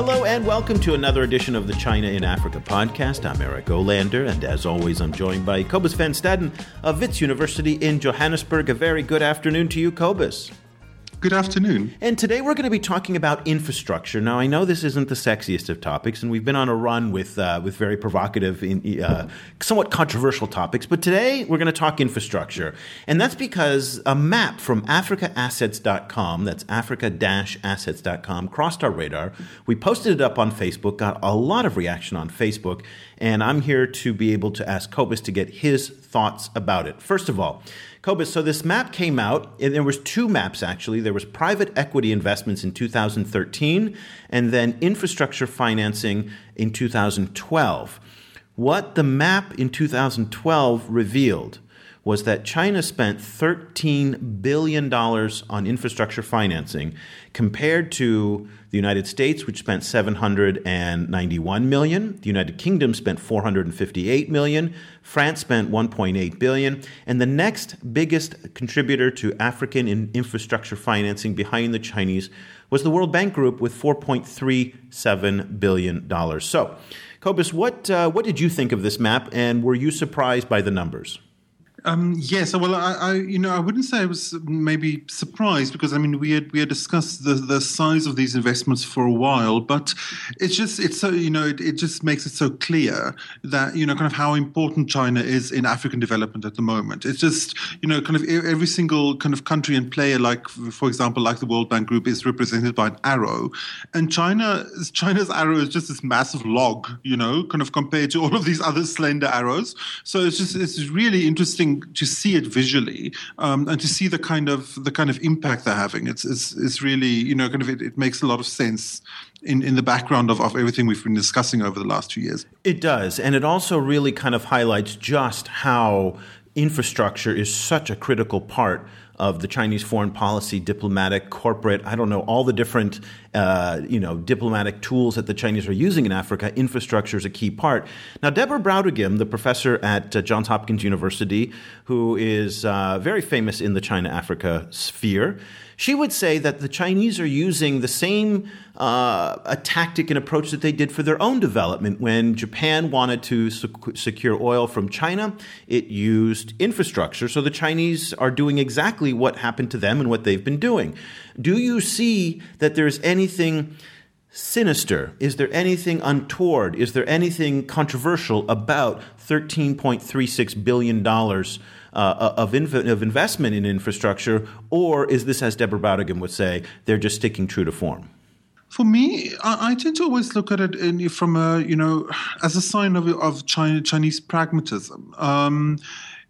Hello and welcome to another edition of the China in Africa podcast. I'm Eric Olander, and as always, I'm joined by Cobus van Staden of Wits University in Johannesburg. A very good afternoon to you, Cobus. Good afternoon. And today we're going to be talking about infrastructure. Now, I know this isn't the sexiest of topics, and we've been on a run with uh, with very provocative, uh, somewhat controversial topics. But today we're going to talk infrastructure, and that's because a map from AfricaAssets.com, that's Africa-Assets.com, crossed our radar. We posted it up on Facebook, got a lot of reaction on Facebook, and I'm here to be able to ask Cobus to get his thoughts about it. First of all. Cobus, so this map came out, and there was two maps actually. There was private equity investments in 2013, and then infrastructure financing in 2012. What the map in 2012 revealed was that China spent $13 billion on infrastructure financing compared to the United States, which spent 791 million. The United Kingdom spent 458 million. France spent 1.8 billion. And the next biggest contributor to African infrastructure financing behind the Chinese was the World Bank Group with 4.37 billion dollars. So, Cobus, what uh, what did you think of this map, and were you surprised by the numbers? Um, yes, well, I, I, you know, I wouldn't say I was maybe surprised because I mean we had we had discussed the the size of these investments for a while, but it's just it's so you know it, it just makes it so clear that you know kind of how important China is in African development at the moment. It's just you know kind of every single kind of country and player, like for example, like the World Bank Group, is represented by an arrow, and China China's arrow is just this massive log, you know, kind of compared to all of these other slender arrows. So it's just it's really interesting to see it visually um, and to see the kind of the kind of impact they're having. It's it's, it's really you know kind of it, it makes a lot of sense in, in the background of, of everything we've been discussing over the last two years. It does. And it also really kind of highlights just how infrastructure is such a critical part of the Chinese foreign policy, diplomatic, corporate, I don't know, all the different, uh, you know, diplomatic tools that the Chinese are using in Africa, infrastructure is a key part. Now, Deborah Brautigam, the professor at uh, Johns Hopkins University, who is uh, very famous in the China-Africa sphere, she would say that the Chinese are using the same uh, a tactic and approach that they did for their own development. When Japan wanted to sec- secure oil from China, it used infrastructure. So the Chinese are doing exactly what happened to them and what they've been doing. Do you see that there's anything? sinister? Is there anything untoward? Is there anything controversial about $13.36 billion uh, of, inv- of investment in infrastructure, or is this, as Deborah Brautigam would say, they're just sticking true to form? For me, I, I, tend to always look at it in, from a you know as a sign of of China, Chinese pragmatism. Um,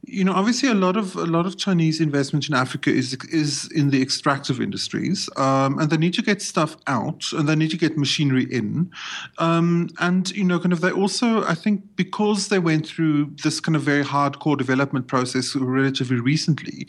you know, obviously, a lot of a lot of Chinese investment in Africa is is in the extractive industries, um, and they need to get stuff out, and they need to get machinery in, um, and you know, kind of they also, I think, because they went through this kind of very hardcore development process relatively recently,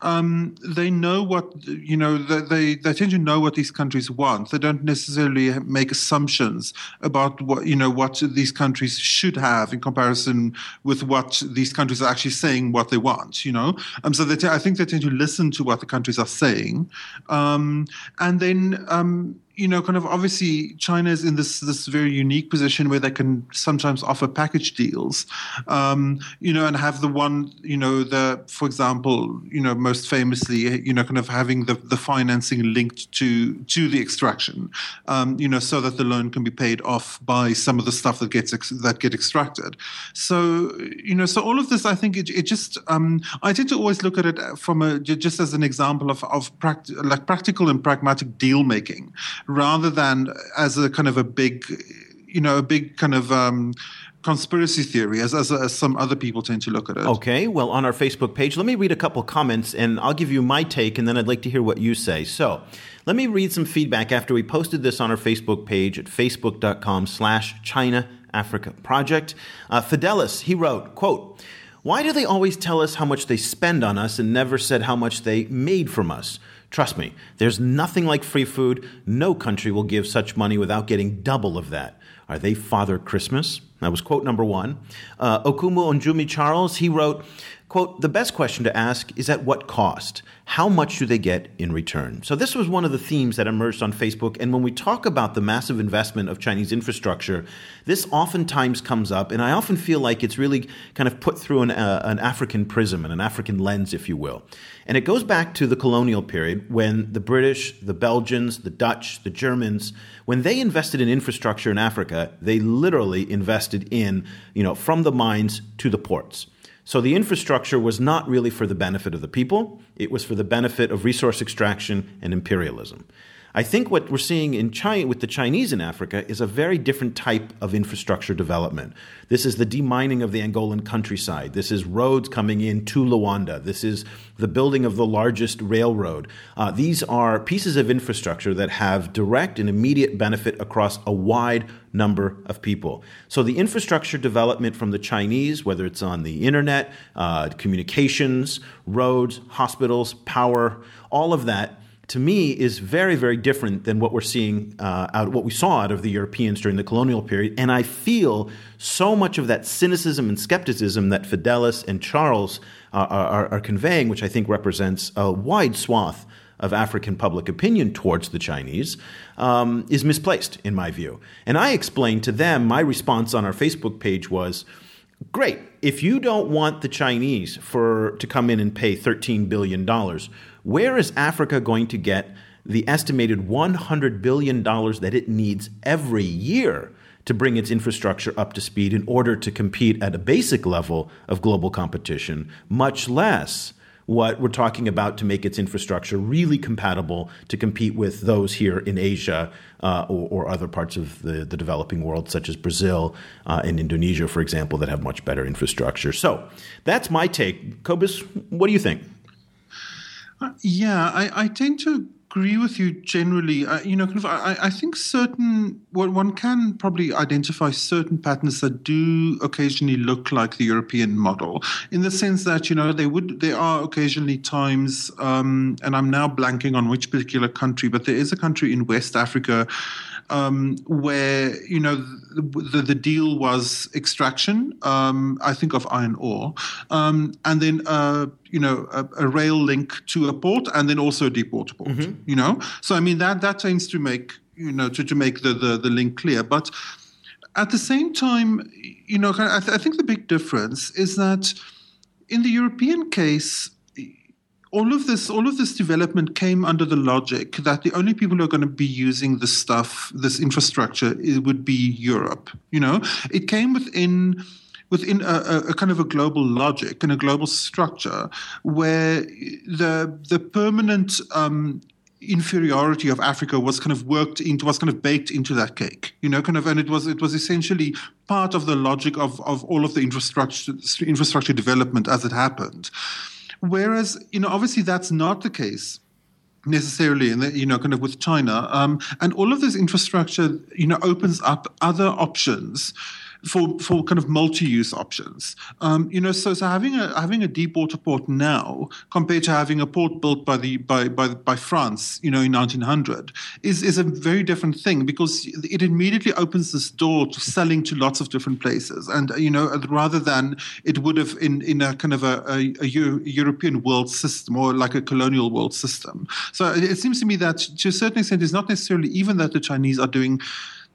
um, they know what you know they they tend to know what these countries want. They don't necessarily make assumptions about what you know what these countries should have in comparison with what these countries are actually saying saying what they want, you know. Um, so they t- I think they tend to listen to what the countries are saying, um, and then um, you know, kind of obviously China is in this this very unique position where they can sometimes offer package deals, um, you know, and have the one, you know, the for example, you know, most famously, you know, kind of having the, the financing linked to to the extraction, um, you know, so that the loan can be paid off by some of the stuff that gets ex- that get extracted. So you know, so all of this, I think it, it just um, I tend to always look at it from a just as an example of of like practical and pragmatic deal making rather than as a kind of a big, you know, a big kind of um, conspiracy theory, as, as, as, some other people tend to look at it. Okay, well, on our Facebook page, let me read a couple comments and I'll give you my take and then I'd like to hear what you say. So, let me read some feedback after we posted this on our Facebook page at facebook.com slash China Africa Project. Uh, Fidelis, he wrote, quote, why do they always tell us how much they spend on us and never said how much they made from us? Trust me, there's nothing like free food. No country will give such money without getting double of that. Are they Father Christmas? That was quote number one. Uh, Okumu Onjumi Charles, he wrote, Quote, the best question to ask is at what cost? How much do they get in return? So, this was one of the themes that emerged on Facebook. And when we talk about the massive investment of Chinese infrastructure, this oftentimes comes up. And I often feel like it's really kind of put through an, uh, an African prism and an African lens, if you will. And it goes back to the colonial period when the British, the Belgians, the Dutch, the Germans, when they invested in infrastructure in Africa, they literally invested in, you know, from the mines to the ports. So the infrastructure was not really for the benefit of the people, it was for the benefit of resource extraction and imperialism. I think what we're seeing in China with the Chinese in Africa is a very different type of infrastructure development. This is the demining of the Angolan countryside. This is roads coming in to Luanda. This is the building of the largest railroad. Uh, these are pieces of infrastructure that have direct and immediate benefit across a wide number of people. So the infrastructure development from the Chinese, whether it's on the internet, uh, communications, roads, hospitals, power, all of that to me is very very different than what we're seeing uh, out what we saw out of the Europeans during the colonial period. And I feel so much of that cynicism and skepticism that Fidelis and Charles uh, are, are, conveying which I think represents a wide swath of African public opinion towards the Chinese um, is misplaced in my view. And I explained to them my response on our Facebook page was great. If you don't want the Chinese for to come in and pay 13 billion dollars where is Africa going to get the estimated $100 billion that it needs every year to bring its infrastructure up to speed in order to compete at a basic level of global competition, much less what we're talking about to make its infrastructure really compatible to compete with those here in Asia uh, or, or, other parts of the, the, developing world, such as Brazil uh, and Indonesia, for example, that have much better infrastructure. So that's my take. Cobus, what do you think? Yeah, I, I tend to agree with you generally. Uh, you know, kind of, I, I think certain well, one can probably identify certain patterns that do occasionally look like the European model, in the sense that you know they would there are occasionally times, um, and I'm now blanking on which particular country, but there is a country in West Africa um, where you know the, the, the deal was extraction. Um, I think of iron ore, um, and then uh, you know a, a, rail link to a port, and then also a deep water port. Mm-hmm. You know, so I mean that that tends to make you know to, to make the, the the link clear, but. At the same time, you know, I, th- I think the big difference is that in the European case, all of this all of this development came under the logic that the only people who are going to be using this stuff this infrastructure it would be Europe you know it came within within a, a, kind of a global logic and a global structure where the the permanent um, inferiority of Africa was kind of worked into was kind of baked into that cake you know kind of and it was it was essentially part of the logic of of all of the infrastructure infrastructure development as it happened. Whereas, you know, obviously that's not the case necessarily in the, you know kind of with china um, and all of this infrastructure you know opens up other options for for kind of multi-use options. Um, you know, so so having a having a deep water port now compared to having a port built by the by by by France, you know, in 1900 is is a very different thing because it immediately opens this door to selling to lots of different places, and you know, rather than it would have in in a kind of a, a, a European world system or like a colonial world system. So it seems to me that to a certain extent, it's not necessarily even that the Chinese are doing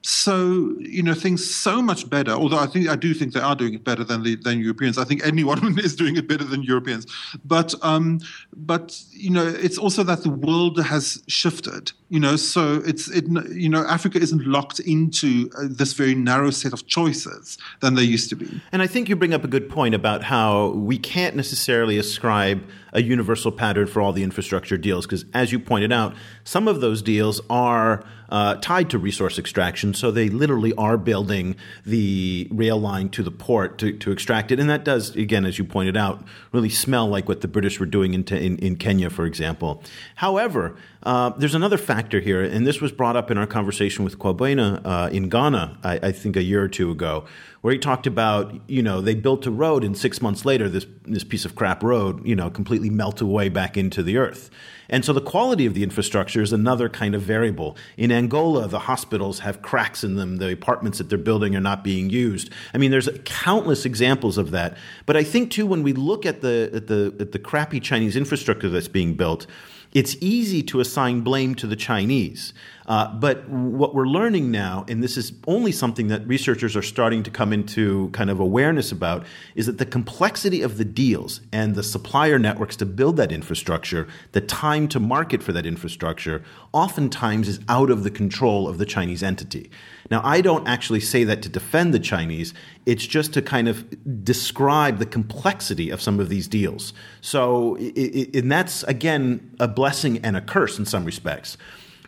so you know things so much better although i think i do think they are doing it better than the than europeans. I think anyone is doing it better than europeans. But um but you know it's also that the world has shifted you know so it's it you know africa isn't locked into uh, this very narrow set of choices than they used to be. And i think you bring up a good point about how we can't necessarily ascribe a universal pattern for all the infrastructure deals because as you pointed out some of those deals are uh, tied to resource extraction. So they literally are building the rail line to the port to, to extract it. And that does, again, as you pointed out, really smell like what the British were doing in, in, in Kenya, for example. However, uh, there's another factor here, and this was brought up in our conversation with Kwabena uh, in Ghana, I, I, think a year or two ago, where he talked about, you know, they built a road and six months later, this, this piece of crap road, you know, completely melted away back into the earth. And so the quality of the infrastructure is another kind of variable. In Angola, the hospitals have cracks in them. The apartments that they're building are not being used. I mean, there's countless examples of that. But I think too, when we look at the at the at the crappy Chinese infrastructure that's being built, it's easy to assign blame to the Chinese. Uh, but what we're learning now, and this is only something that researchers are starting to come into kind of awareness about, is that the complexity of the deals and the supplier networks to build that infrastructure, the time to market for that infrastructure, oftentimes is out of the control of the Chinese entity. Now, I don't actually say that to defend the Chinese. It's just to kind of describe the complexity of some of these deals. So, and that's, again, a blessing and a curse in some respects.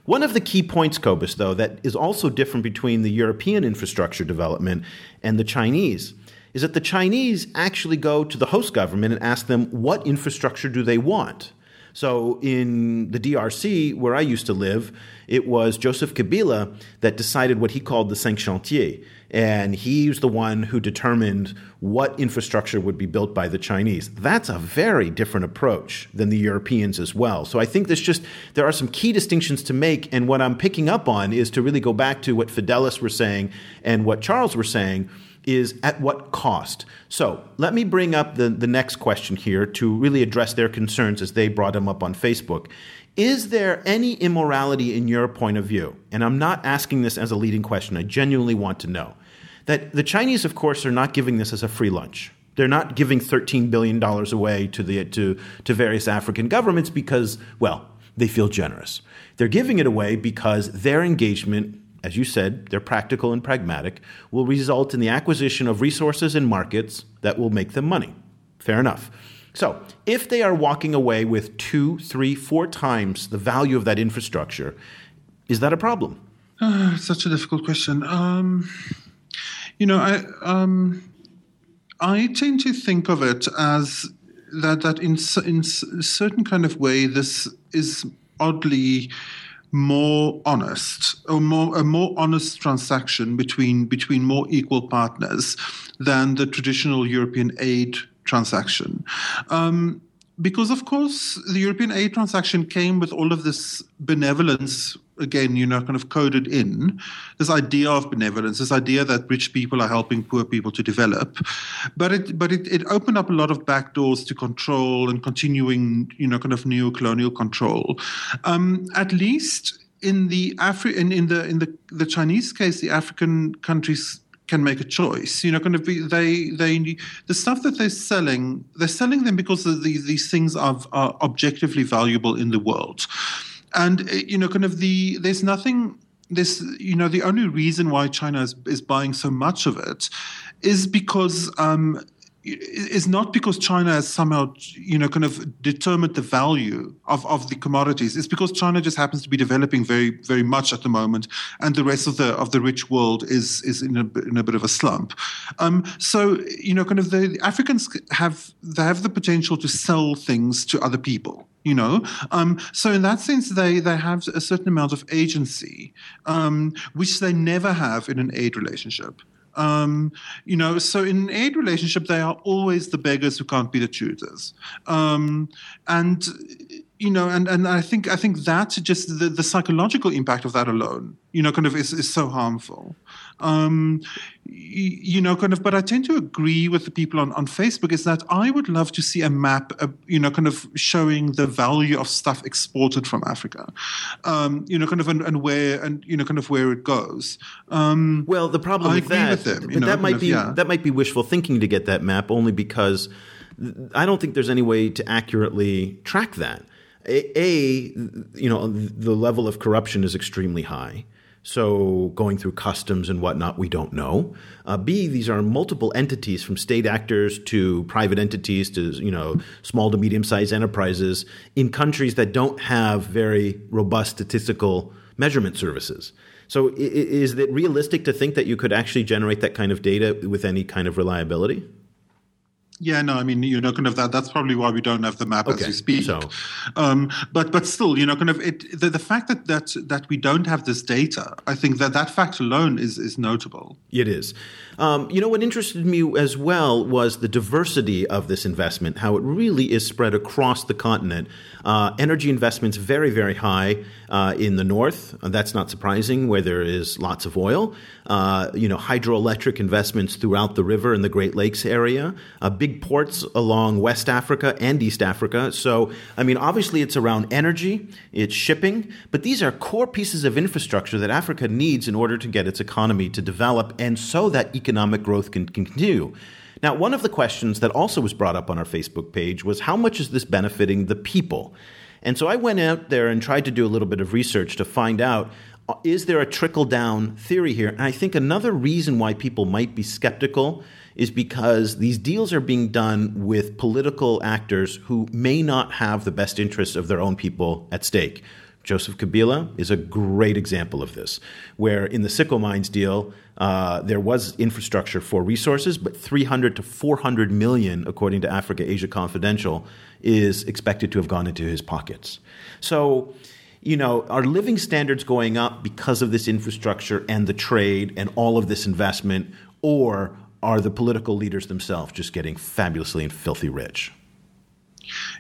One of the key points, Cobus, though, that is also different between the European infrastructure development and the Chinese is that the Chinese actually go to the host government and ask them what infrastructure do they want. So in the DRC, where I used to live, it was Joseph Kabila that decided what he called the cinq chantiers. And he's the one who determined what infrastructure would be built by the Chinese. That's a very different approach than the Europeans as well. So I think there's just there are some key distinctions to make. And what I'm picking up on is to really go back to what Fidelis were saying and what Charles were saying is at what cost? So let me bring up the, the next question here to really address their concerns as they brought them up on Facebook. Is there any immorality in your point of view? And I'm not asking this as a leading question, I genuinely want to know. That the Chinese, of course, are not giving this as a free lunch. They're not giving $13 billion away to, the, to, to various African governments because, well, they feel generous. They're giving it away because their engagement as you said, they're practical and pragmatic, will result in the acquisition of resources and markets that will make them money. Fair enough. So, if they are walking away with two, three, four times the value of that infrastructure, is that a problem? Uh, such a difficult question. Um, you know, I um, I tend to think of it as that that in in a certain kind of way, this is oddly more honest, or more a more honest transaction between between more equal partners than the traditional European aid transaction. Um, because of course the European aid transaction came with all of this benevolence again, you know, kind of coded in this idea of benevolence, this idea that rich people are helping poor people to develop. But it but it, it opened up a lot of back doors to control and continuing, you know, kind of neo-colonial control. Um, at least in the Afri- in, in the in the, the Chinese case, the African countries can make a choice. You know, kind of be, they they the stuff that they're selling, they're selling them because these these things are, are objectively valuable in the world and uh, you know, kind of the there's nothing. This, you know, the only reason why China is, is buying so much of it is because um, is not because China has somehow, you know, kind of determined the value of, of the commodities. It's because China just happens to be developing very, very much at the moment, and the rest of the of the rich world is is in a, in a bit of a slump. Um, so, you know, kind of the Africans have they have the potential to sell things to other people you know um, so in that sense they they have a certain amount of agency um, which they never have in an aid relationship um, you know so in an aid relationship they are always the beggars who can't be the choosers um, and you know, and, and I think I think that just the, the psychological impact of that alone, you know, kind of is, is so harmful. Um, you know, kind of, but I tend to agree with the people on, on Facebook is that I would love to see a map, uh, you know, kind of showing the value of stuff exported from Africa, um, you know, kind of, and, and, where, and, you know, kind of where it goes. Um, well, the problem I with that, with them, but know, that might of, be, yeah. that might be wishful thinking to get that map only because I don't think there's any way to accurately track that. A, a, you know, the level of corruption is extremely high. So going through customs and whatnot, we don't know. Uh, B, these are multiple entities from state actors to private entities to you know small to medium sized enterprises in countries that don't have very robust statistical measurement services. So is it realistic to think that you could actually generate that kind of data with any kind of reliability? Yeah, no, I mean, you know, kind of that. That's probably why we don't have the map okay, as we speak. So, um, but but still, you know, kind of it. The, the fact that that that we don't have this data, I think that that fact alone is is notable. It is. Um, you know, what interested me as well was the diversity of this investment, how it really is spread across the continent. Uh, energy investments very very high uh, in the north. That's not surprising, where there is lots of oil. Uh, you know, hydroelectric investments throughout the river in the Great Lakes area. Uh, big ports along West Africa and East Africa. So, I mean, obviously it's around energy, it's shipping, but these are core pieces of infrastructure that Africa needs in order to get its economy to develop and so that economic growth can continue. Now, one of the questions that also was brought up on our Facebook page was how much is this benefiting the people? And so I went out there and tried to do a little bit of research to find out uh, is there a trickle down theory here? And I think another reason why people might be skeptical is because these deals are being done with political actors who may not have the best interests of their own people at stake. Joseph Kabila is a great example of this, where in the Sicomines deal, uh, there was infrastructure for resources, but 300 to 400 million, according to Africa Asia Confidential, is expected to have gone into his pockets. So, you know, are living standards going up because of this infrastructure and the trade and all of this investment, or are the political leaders themselves just getting fabulously and filthy rich?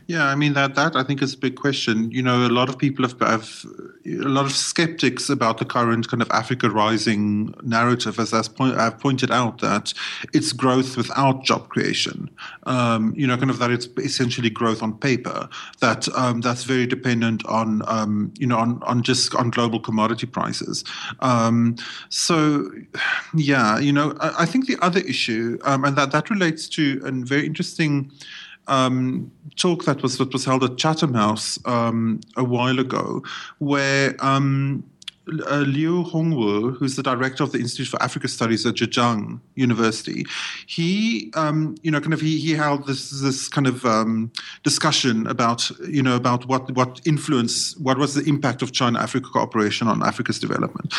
Yeah, I mean that that I think is a big question. You know, a lot of people have, have a lot of skeptics about the current kind of Africa rising narrative, as I've, point, I've pointed out that it's growth without job creation. Um, you know, kind of that it's essentially growth on paper. That um, that's very dependent on um, you know on on just on global commodity prices. Um, so, yeah, you know, I, I, think the other issue, um, and that that relates to a very interesting um, talk that was that was held at Chatham House um, a while ago, where um, uh, Liu Hongwu, who's the director of the Institute for Africa Studies at Zhejiang University, he, um, you know, kind of he, he held this this kind of um, discussion about, you know, about what what influence, what was the impact of China-Africa cooperation on Africa's development,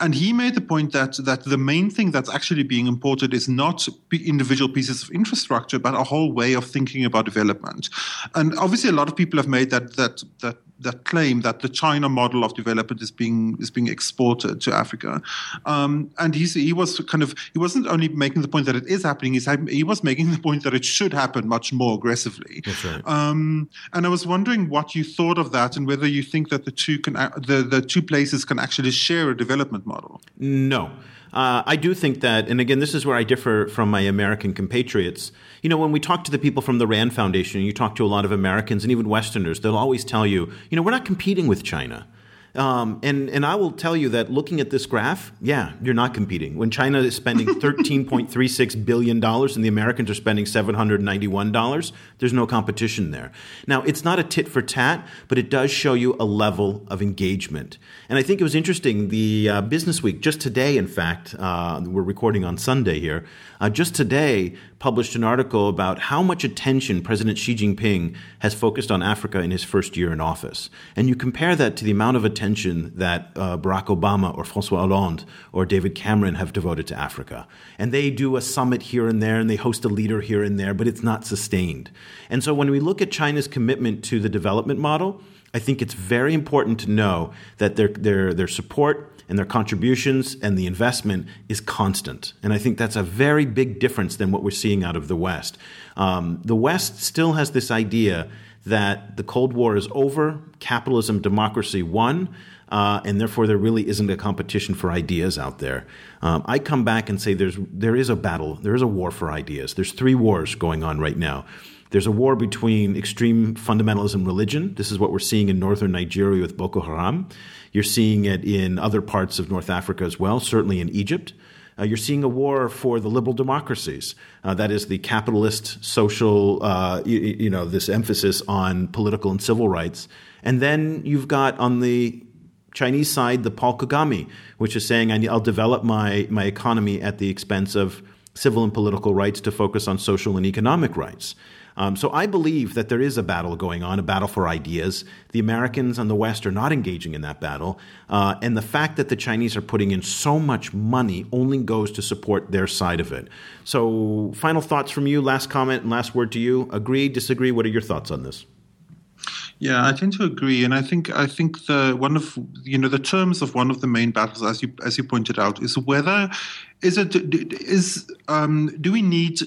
and he made the point that that the main thing that's actually being imported is not individual pieces of infrastructure, but a whole way of thinking about development, and obviously a lot of people have made that that that that claim that the China model of development is being is being exported to Africa. Um, and he's, he was kind of he wasn't only making the point that it is happening. He's, he was making the point that it should happen much more aggressively. That's right. Um, and I was wondering what you thought of that, and whether you think that the two can the the two places can actually share a development model. No. Uh, I do think that, and again, this is where I differ from my American compatriots. You know, when we talk to the people from the RAND Foundation, you talk to a lot of Americans and even Westerners, they'll always tell you, you know, we're not competing with China. Um, and, and I will tell you that looking at this graph, yeah, you're not competing. When China is spending $13.36 billion and the Americans are spending $791, there's no competition there. Now, it's not a tit for tat, but it does show you a level of engagement. And I think it was interesting, the uh, Business Week, just today, in fact, uh, we're recording on Sunday here, uh, just today published an article about how much attention President Xi Jinping has focused on Africa in his first year in office. And you compare that to the amount of attention that uh, Barack Obama or Francois Hollande or David Cameron have devoted to Africa. And they do a summit here and there and they host a leader here and there, but it's not sustained. And so when we look at China's commitment to the development model, I think it's very important to know that their, their, their support and their contributions and the investment is constant. And I think that's a very big difference than what we're seeing out of the West. Um, the West still has this idea that the Cold War is over, capitalism, democracy won. Uh, and therefore, there really isn't a competition for ideas out there. Um, I come back and say there's there is a battle, there is a war for ideas. There's three wars going on right now. There's a war between extreme fundamentalism religion. This is what we're seeing in northern Nigeria with Boko Haram. You're seeing it in other parts of North Africa as well, certainly in Egypt. Uh, you're seeing a war for the liberal democracies. Uh, that is the capitalist social, uh, you, you, know, this emphasis on political and civil rights. And then you've got on the Chinese side the Paul Kagame, which is saying I'll develop my, my economy at the expense of civil and political rights to focus on social and economic rights. Um, so I believe that there is a battle going on, a battle for ideas. The Americans and the West are not engaging in that battle. Uh, and the fact that the Chinese are putting in so much money only goes to support their side of it. So, final thoughts from you, last comment and last word to you. Agree, disagree? What are your thoughts on this? Yeah, I tend to agree, and I think I think the one of you know the terms of one of the main battles, as you as you pointed out, is whether is it is um, do we need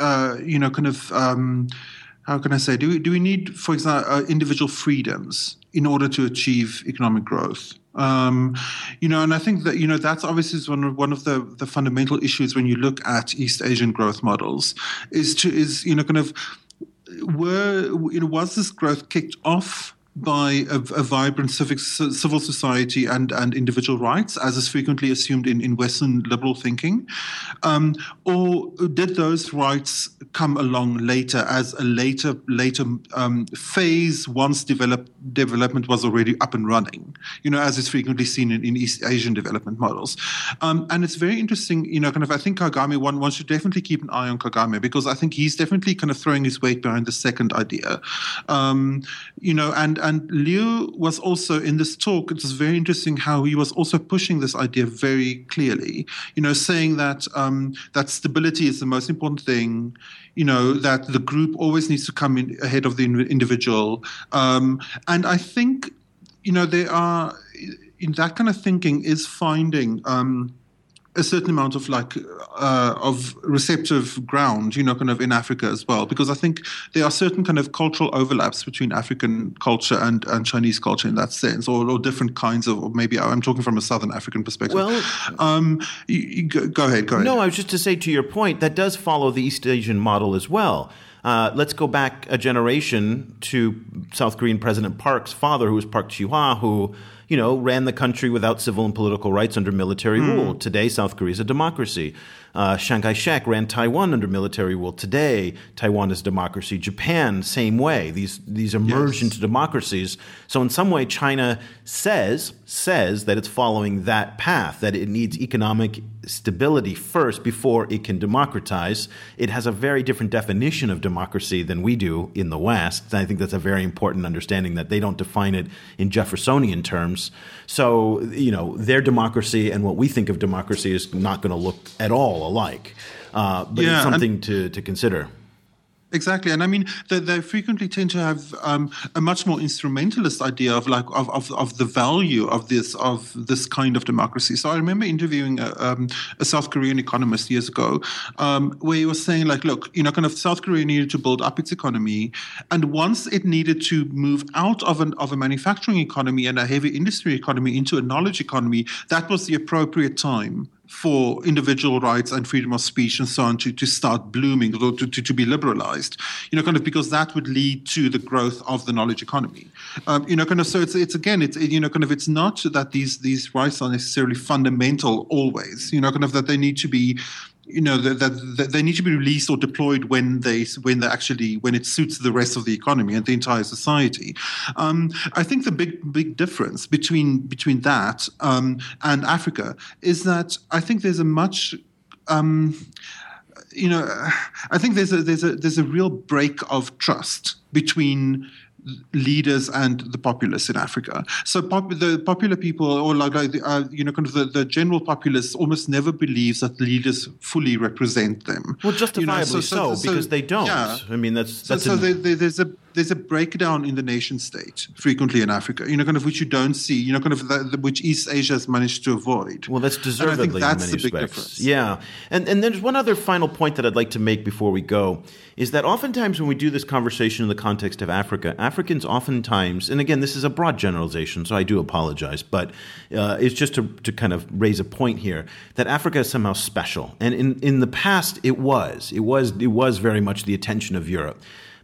uh, you know kind of um, how can I say do we do we need for example uh, individual freedoms in order to achieve economic growth? Um, you know, and I think that you know that's obviously one of one of the the fundamental issues when you look at East Asian growth models is to is you know kind of were you know was this growth kicked off by a, a, vibrant civic, civil society and, and individual rights, as is frequently assumed in, in Western liberal thinking? Um, or did those rights come along later as a later later um, phase once develop, development was already up and running? You know, as is frequently seen in, in East Asian development models. Um, and it's very interesting, you know, kind of, I think Kagame, one, one should definitely keep an eye on Kagame because I think he's definitely kind of throwing his weight behind the second idea. Um, you know, and and Liu was also in this talk. It was very interesting how he was also pushing this idea very clearly. You know, saying that um, that stability is the most important thing. You know that the group always needs to come in ahead of the individual. Um, and I think, you know, there are in that kind of thinking is finding. Um, a certain amount of like uh, of receptive ground, you know, kind of in Africa as well, because I think there are certain kind of cultural overlaps between African culture and, and Chinese culture in that sense, or, or different kinds of, or maybe I'm talking from a Southern African perspective. Well, um, you, you go, go, ahead, go ahead. No, I was just to say to your point that does follow the East Asian model as well. Uh, let's go back a generation to South Korean President Park's father, who was Park Chi-hwa, who you know, ran the country without civil and political rights under military mm. rule. Today, South Korea is a democracy. Uh, Chiang Kai shek ran Taiwan under military rule. Today, Taiwan is a democracy. Japan, same way. These, these emerged yes. into democracies. So, in some way, China says, says that it's following that path, that it needs economic stability first before it can democratize. It has a very different definition of democracy than we do in the West. And I think that's a very important understanding that they don't define it in Jeffersonian terms. So, you know, their democracy and what we think of democracy is not going to look at all alike. Uh, but yeah, it's something to, to consider. Exactly, and I mean they, they frequently tend to have um, a much more instrumentalist idea of like of, of, of, the value of this of this kind of democracy. So I remember interviewing a, um, a South Korean economist years ago, um, where he was saying like, look, you know, kind of South Korea needed to build up its economy, and once it needed to move out of an of a manufacturing economy and a heavy industry economy into a knowledge economy, that was the appropriate time for individual rights and freedom of speech and so on to, to start blooming or to, to, to be liberalized, you know, kind of because that would lead to the growth of the knowledge economy. Um, you know, kind of so it's it's again, it's you know, kind of it's not that these these rights are necessarily fundamental always, you know, kind of that they need to be you know that, that, they need to be released or deployed when they when they actually when it suits the rest of the economy and the entire society. Um, I think the big big difference between between that um, and Africa is that I think there's a much um, you know I think there's a there's a there's a real break of trust between leaders and the populace in Africa. So pop, the popular people, or like, uh, you know, kind of the, the general populace, almost never believes that leaders fully represent them. Well, justifiably you know, so, so, so, because they don't. Yeah. I mean, that's that's. So, there, there's a there's a breakdown in the nation state frequently in Africa. You know, kind of which you don't see. You know, kind of the, the, which East Asia has managed to avoid. Well, that's deservedly that's in many the big respects. Difference. Yeah, and and there's one other final point that I'd like to make before we go is that oftentimes when we do this conversation in the context of Africa, Africans oftentimes, and again, this is a broad generalization, so I do apologize, but uh, it's just to to kind of raise a point here that Africa is somehow special, and in in the past it was, it was, it was very much the attention of Europe.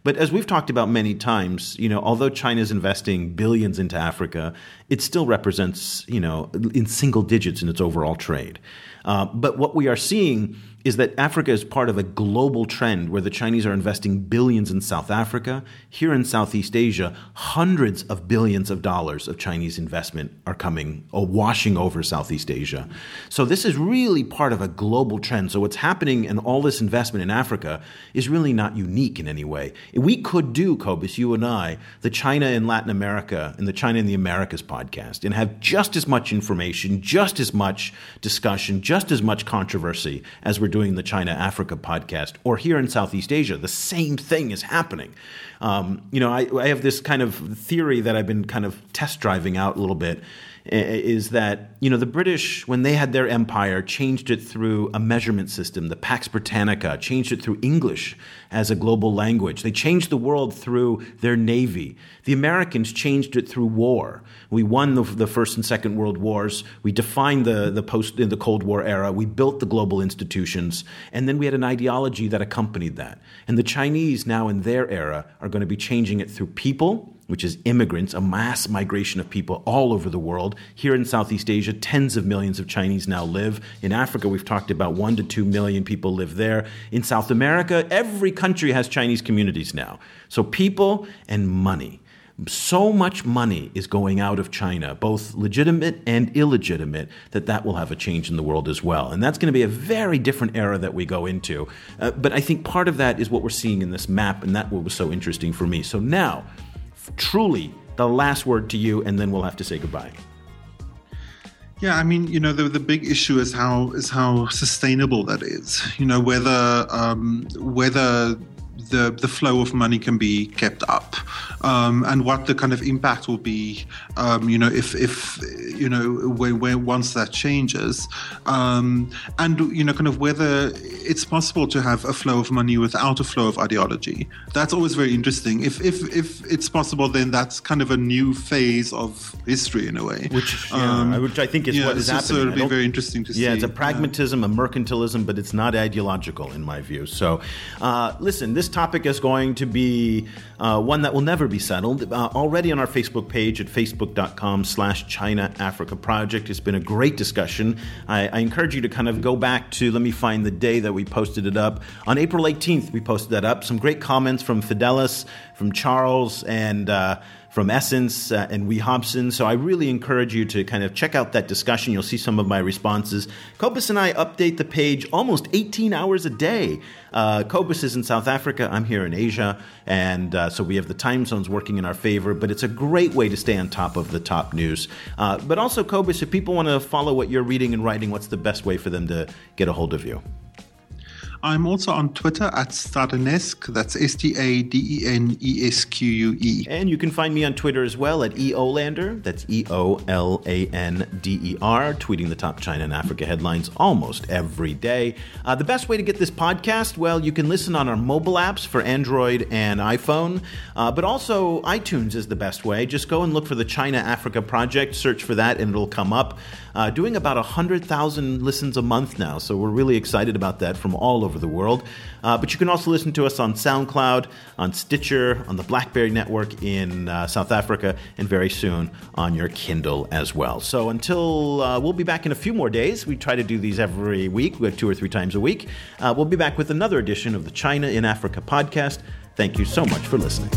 But as we've talked about many times, you know, although China is investing billions into Africa, it still represents, you know, in single digits in its overall trade. Uh, but what we are seeing is that Africa is part of a global trend where the Chinese are investing billions in South Africa. Here in Southeast Asia, hundreds of billions of dollars of Chinese investment are coming or washing over Southeast Asia. So this is really part of a global trend. So what's happening in all this investment in Africa is really not unique in any way. We could do, Cobus, you and I, the China in Latin America and the China in the Americas podcast and have just as much information, just as much discussion, just as much controversy as we're doing doing the China Africa podcast, or here in Southeast Asia, the same thing is happening. Um, you know, I, I have this kind of theory that I've been kind of test driving out a little bit is that you know the British when they had their empire changed it through a measurement system, the Pax Britannica, changed it through English as a global language. They changed the world through their navy. The Americans changed it through war. We won the, the First and Second World Wars. We defined the the post in the Cold War era. We built the global institutions, and then we had an ideology that accompanied that. And the Chinese now in their era are going to be changing it through people which is immigrants, a mass migration of people all over the world. Here in Southeast Asia, tens of millions of Chinese now live. In Africa, we've talked about one to two million people live there. In South America, every country has Chinese communities now. So people and money. So much money is going out of China, both legitimate and illegitimate, that that will have a change in the world as well. And that's going to be a very different era that we go into. Uh, but I think part of that is what we're seeing in this map, and that was so interesting for me. So now, truly the last word to you, and then we'll have to say goodbye. Yeah, I mean, you know, the the big issue is how is how sustainable that is. You know, whether um, whether the the flow of money can be kept up, um, and what the kind of impact will be. Um, you know, if if you know when, when once that changes, um, and you know, kind of whether it's possible to have a flow of money without a flow of ideology. That's always very interesting. If if if it's possible, then that's kind of a new phase of history in a way. Which, yeah, um, which I think is yeah, what is so, happening. So it'll be very interesting to yeah, see. Yeah, it's a pragmatism, a mercantilism, but it's not ideological in my view. So, uh, listen, this topic is going to be uh, one that will never be settled. Uh, already on our Facebook page at facebook.com slash China Africa Project. It's been a great discussion. I, I encourage you to kind of go back to, let me find the day that we posted it up. On April 18th, we posted that up. Some great comments from Fidelis, from Charles, and uh, from Essence uh, and Wee Hobson. So I really encourage you to kind of check out that discussion. You'll see some of my responses. Cobus and I update the page almost 18 hours a day. Uh, is in South Africa. I'm here in Asia. And uh, so we have the time zones working in our favor, but it's a great way to stay on top of the top news. Uh, but also, Cobus, if people want to follow what you're reading and writing, what's the best way for them to get a hold of you? I'm also on Twitter at Stadenesque. That's S T A D E N E S Q U E. And you can find me on Twitter as well at EOLander. That's E O L A N D E R, tweeting the top China and Africa headlines almost every day. Uh, the best way to get this podcast, well, you can listen on our mobile apps for Android and iPhone, uh, but also iTunes is the best way. Just go and look for the China Africa Project, search for that, and it'll come up. Uh, doing about 100,000 listens a month now, so we're really excited about that from all the world. Uh, but you can also listen to us on SoundCloud, on Stitcher, on the Blackberry Network in uh, South Africa, and very soon on your Kindle as well. So until uh, we'll be back in a few more days, we try to do these every week, we two or three times a week. Uh, we'll be back with another edition of the China in Africa podcast. Thank you so much for listening.